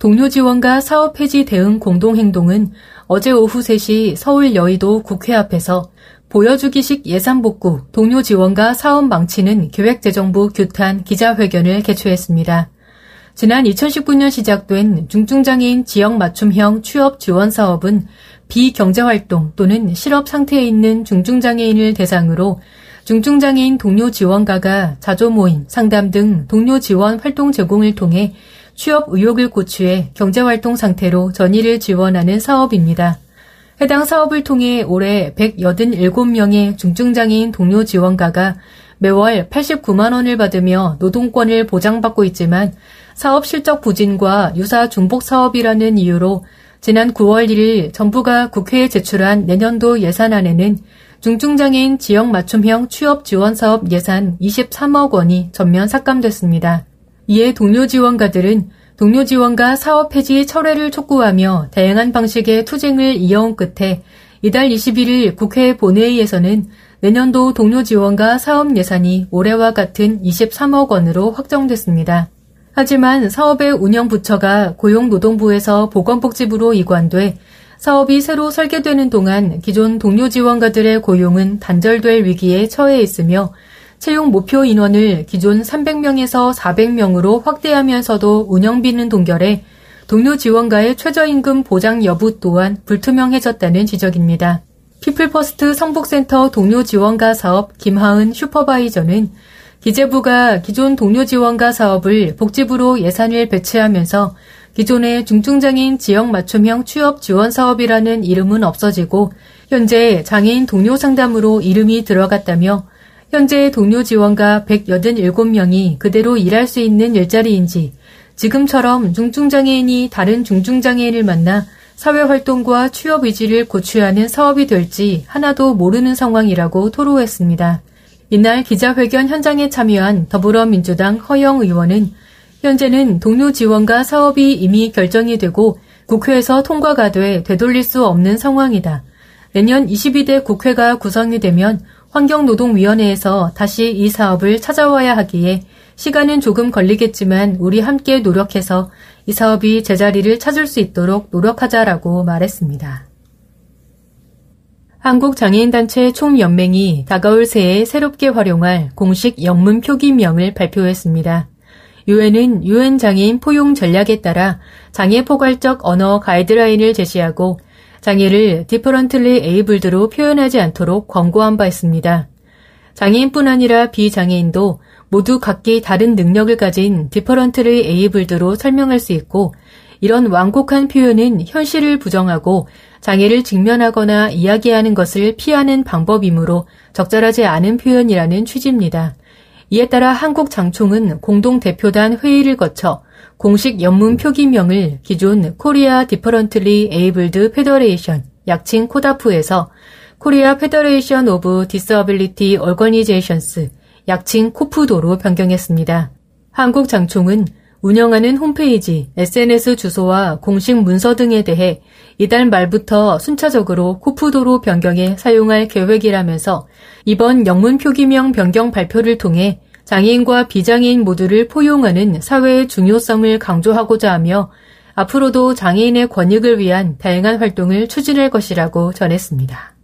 동료 지원과 사업 폐지 대응 공동행동은 어제 오후 3시 서울 여의도 국회 앞에서 보여주기식 예산 복구, 동료 지원과 사업 망치는 기획재정부 규탄 기자회견을 개최했습니다. 지난 2019년 시작된 중증장애인 지역 맞춤형 취업 지원 사업은 비경제활동 또는 실업 상태에 있는 중증장애인을 대상으로 중증장애인 동료 지원가가 자조 모임, 상담 등 동료 지원 활동 제공을 통해 취업 의욕을 고취해 경제활동 상태로 전의를 지원하는 사업입니다. 해당 사업을 통해 올해 187명의 중증장애인 동료 지원가가 매월 89만 원을 받으며 노동권을 보장받고 있지만 사업 실적 부진과 유사 중복 사업이라는 이유로 지난 9월 1일 정부가 국회에 제출한 내년도 예산안에는 중증장애인 지역 맞춤형 취업 지원 사업 예산 23억 원이 전면 삭감됐습니다. 이에 동료 지원가들은 동료 지원과 사업 폐지 철회를 촉구하며 다양한 방식의 투쟁을 이어온 끝에 이달 21일 국회 본회의에서는 내년도 동료 지원과 사업 예산이 올해와 같은 23억 원으로 확정됐습니다. 하지만 사업의 운영 부처가 고용노동부에서 보건복지부로 이관돼 사업이 새로 설계되는 동안 기존 동료 지원가들의 고용은 단절될 위기에 처해 있으며 채용 목표 인원을 기존 300명에서 400명으로 확대하면서도 운영비는 동결해 동료 지원가의 최저임금 보장 여부 또한 불투명해졌다는 지적입니다. 피플퍼스트 성북센터 동료 지원가 사업 김하은 슈퍼바이저는 기재부가 기존 동료 지원가 사업을 복지부로 예산을 배치하면서 기존의 중증장애인 지역 맞춤형 취업 지원 사업이라는 이름은 없어지고 현재 장애인 동료 상담으로 이름이 들어갔다며 현재 동료 지원가 187명이 그대로 일할 수 있는 일자리인지 지금처럼 중증장애인이 다른 중증장애인을 만나 사회활동과 취업 의지를 고취 하는 사업이 될지 하나도 모르는 상황이라고 토로했습니다. 이날 기자회견 현장에 참여한 더불어민주당 허영 의원은 현재는 동료 지원과 사업이 이미 결정이 되고 국회에서 통과가 돼 되돌릴 수 없는 상황이다. 내년 22대 국회가 구성이 되면 환경노동위원회에서 다시 이 사업을 찾아와야 하기에 시간은 조금 걸리겠지만 우리 함께 노력해서 이 사업이 제자리를 찾을 수 있도록 노력하자라고 말했습니다. 한국장애인단체 총연맹이 다가올 새해 새롭게 활용할 공식 영문 표기명을 발표했습니다. 유엔은 유엔 장애인 포용 전략에 따라 장애 포괄적 언어 가이드라인을 제시하고 장애를 differently abled로 표현하지 않도록 권고한 바 있습니다. 장애인뿐 아니라 비장애인도 모두 각기 다른 능력을 가진 differently abled로 설명할 수 있고 이런 완곡한 표현은 현실을 부정하고 장애를 직면하거나 이야기하는 것을 피하는 방법이므로 적절하지 않은 표현이라는 취지입니다. 이에 따라 한국 장총은 공동 대표단 회의를 거쳐 공식 영문 표기명을 기존 Korea Differently Abled Federation 약칭 KODAF에서 Korea Federation of Disability Organizations 약칭 KOFDO로 변경했습니다. 한국 장총은 운영하는 홈페이지, SNS 주소와 공식 문서 등에 대해 이달 말부터 순차적으로 KOFDO로 변경해 사용할 계획이라면서 이번 영문 표기명 변경 발표를 통해 장애인과 비장애인 모두를 포용하는 사회의 중요성을 강조하고자 하며 앞으로도 장애인의 권익을 위한 다양한 활동을 추진할 것이라고 전했습니다.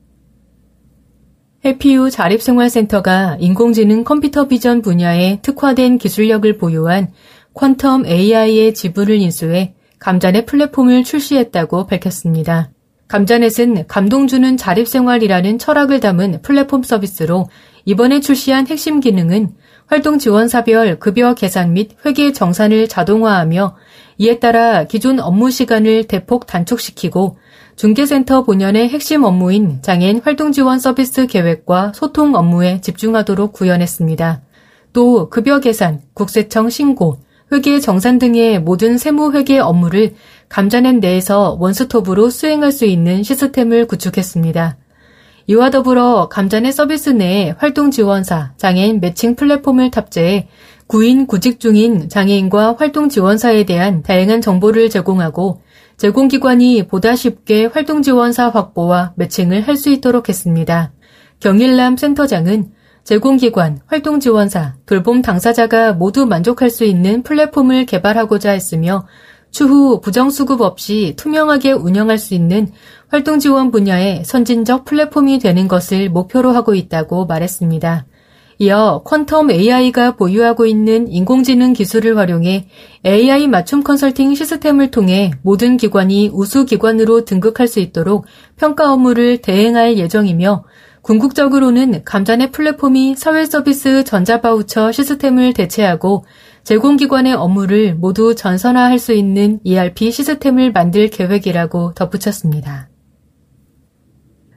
해피유 자립생활센터가 인공지능 컴퓨터 비전 분야에 특화된 기술력을 보유한 퀀텀 AI의 지분을 인수해 감자넷 플랫폼을 출시했다고 밝혔습니다. 감자넷은 감동 주는 자립생활이라는 철학을 담은 플랫폼 서비스로 이번에 출시한 핵심 기능은 활동 지원사별 급여 계산 및 회계 정산을 자동화하며 이에 따라 기존 업무 시간을 대폭 단축시키고 중개센터 본연의 핵심 업무인 장애인 활동 지원 서비스 계획과 소통 업무에 집중하도록 구현했습니다. 또 급여 계산, 국세청 신고, 회계 정산 등의 모든 세무 회계 업무를 감자넷 내에서 원스톱으로 수행할 수 있는 시스템을 구축했습니다. 이와 더불어 감자넷 서비스 내에 활동 지원사, 장애인 매칭 플랫폼을 탑재해 구인 구직 중인 장애인과 활동 지원사에 대한 다양한 정보를 제공하고 제공기관이 보다 쉽게 활동 지원사 확보와 매칭을 할 수 있도록 했습니다. 경일남 센터장은 제공기관, 활동지원사, 돌봄 당사자가 모두 만족할 수 있는 플랫폼을 개발하고자 했으며 추후 부정수급 없이 투명하게 운영할 수 있는 활동지원 분야의 선진적 플랫폼이 되는 것을 목표로 하고 있다고 말했습니다. 이어 퀀텀 AI가 보유하고 있는 인공지능 기술을 활용해 AI 맞춤 컨설팅 시스템을 통해 모든 기관이 우수 기관으로 등극할 수 있도록 평가 업무를 대행할 예정이며 궁극적으로는 감자넷 플랫폼이 사회서비스 전자바우처 시스템을 대체하고 제공기관의 업무를 모두 전선화할 수 있는 ERP 시스템을 만들 계획이라고 덧붙였습니다.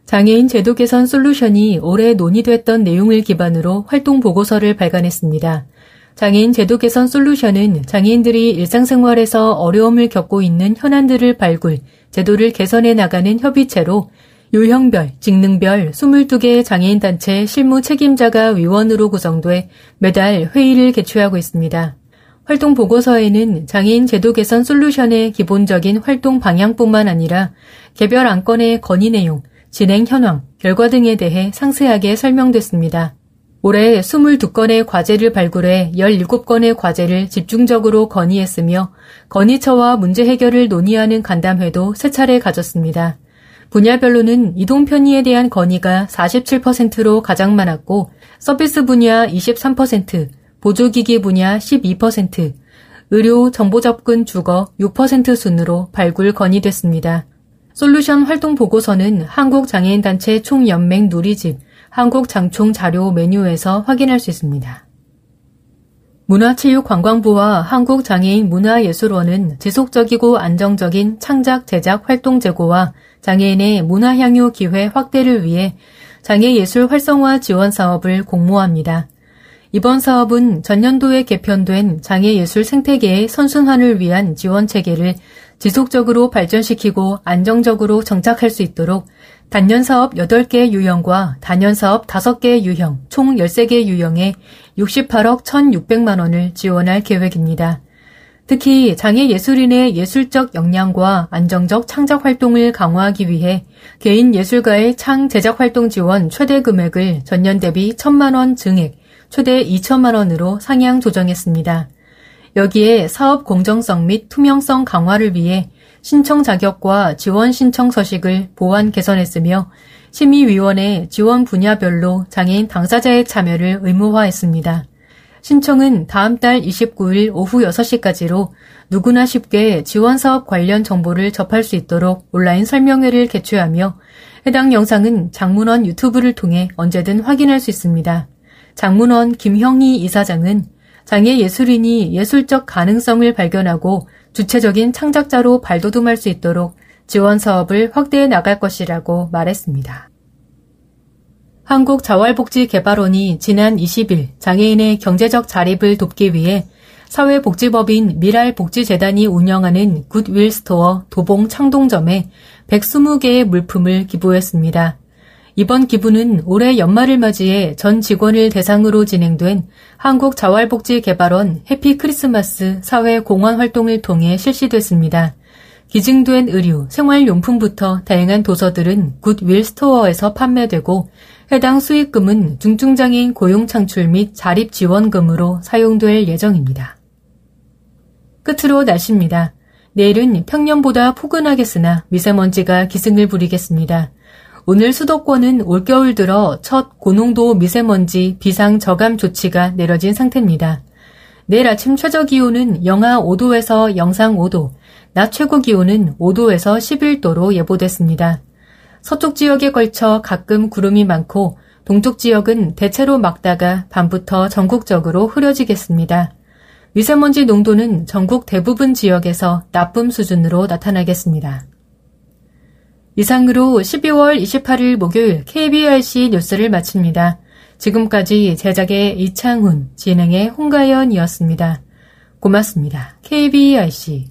장애인 제도 개선 솔루션이 올해 논의됐던 내용을 기반으로 활동 보고서를 발간했습니다. 장애인 제도 개선 솔루션은 장애인들이 일상생활에서 어려움을 겪고 있는 현안들을 발굴, 제도를 개선해 나가는 협의체로 유형별, 직능별 22개의 장애인 단체 실무 책임자가 위원으로 구성돼 매달 회의를 개최하고 있습니다. 활동 보고서에는 장애인 제도 개선 솔루션의 기본적인 활동 방향뿐만 아니라 개별 안건의 건의 내용, 진행 현황, 결과 등에 대해 상세하게 설명됐습니다. 올해 22건의 과제를 발굴해 17건의 과제를 집중적으로 건의했으며 건의처와 문제 해결을 논의하는 간담회도 세 차례 가졌습니다. 분야별로는 이동 편의에 대한 건의가 47%로 가장 많았고 서비스 분야 23%, 보조기기 분야 12%, 의료 정보 접근 주거 6% 순으로 발굴 건의됐습니다. 솔루션 활동 보고서는 한국장애인단체 총연맹 누리집, 한국장총 자료 메뉴에서 확인할 수 있습니다. 문화체육관광부와 한국장애인 문화예술원은 지속적이고 안정적인 창작 제작 활동 제고와 장애인의 문화향유 기회 확대를 위해 장애예술 활성화 지원 사업을 공모합니다. 이번 사업은 전년도에 개편된 장애예술 생태계의 선순환을 위한 지원 체계를 지속적으로 발전시키고 안정적으로 정착할 수 있도록 단년 사업 8개 유형과 단년 사업 5개 유형, 총 13개 유형에 68억 1,600만 원을 지원할 계획입니다. 특히 장애 예술인의 예술적 역량과 안정적 창작 활동을 강화하기 위해 개인 예술가의 창 제작 활동 지원 최대 금액을 전년 대비 1천만 원 증액, 최대 2천만 원으로 상향 조정했습니다. 여기에 사업 공정성 및 투명성 강화를 위해 신청 자격과 지원 신청 서식을 보완 개선했으며 심의위원회 지원 분야별로 장애인 당사자의 참여를 의무화했습니다. 신청은 다음 달 29일 오후 6시까지로 누구나 쉽게 지원 사업 관련 정보를 접할 수 있도록 온라인 설명회를 개최하며 해당 영상은 장문원 유튜브를 통해 언제든 확인할 수 있습니다. 장문원 김형희 이사장은 장애 예술인이 예술적 가능성을 발견하고 주체적인 창작자로 발돋움할 수 있도록 지원 사업을 확대해 나갈 것이라고 말했습니다. 한국자활복지개발원이 지난 20일 장애인의 경제적 자립을 돕기 위해 사회복지법인 밀알복지재단이 운영하는 굿윌 스토어 도봉 창동점에 120개의 물품을 기부했습니다. 이번 기부는 올해 연말을 맞이해 전 직원을 대상으로 진행된 한국자활복지개발원 해피 크리스마스 사회 공헌 활동을 통해 실시됐습니다. 기증된 의류, 생활용품부터 다양한 도서들은 굿윌 스토어에서 판매되고 해당 수익금은 중증장애인 고용 창출 및 자립 지원금으로 사용될 예정입니다. 끝으로 날씨입니다. 내일은 평년보다 포근하겠으나 미세먼지가 기승을 부리겠습니다. 오늘 수도권은 올겨울 들어 첫 고농도 미세먼지 비상 저감 조치가 내려진 상태입니다. 내일 아침 최저 기온은 영하 5도에서 영상 5도, 낮 최고 기온은 5도에서 11도로 예보됐습니다. 서쪽 지역에 걸쳐 가끔 구름이 많고 동쪽 지역은 대체로 막다가 밤부터 전국적으로 흐려지겠습니다. 미세먼지 농도는 전국 대부분 지역에서 나쁨 수준으로 나타나겠습니다. 이상으로 12월 28일 목요일 KBRC 뉴스를 마칩니다. 지금까지 제작의 이창훈, 진행의 홍가연이었습니다. 고맙습니다. KBRC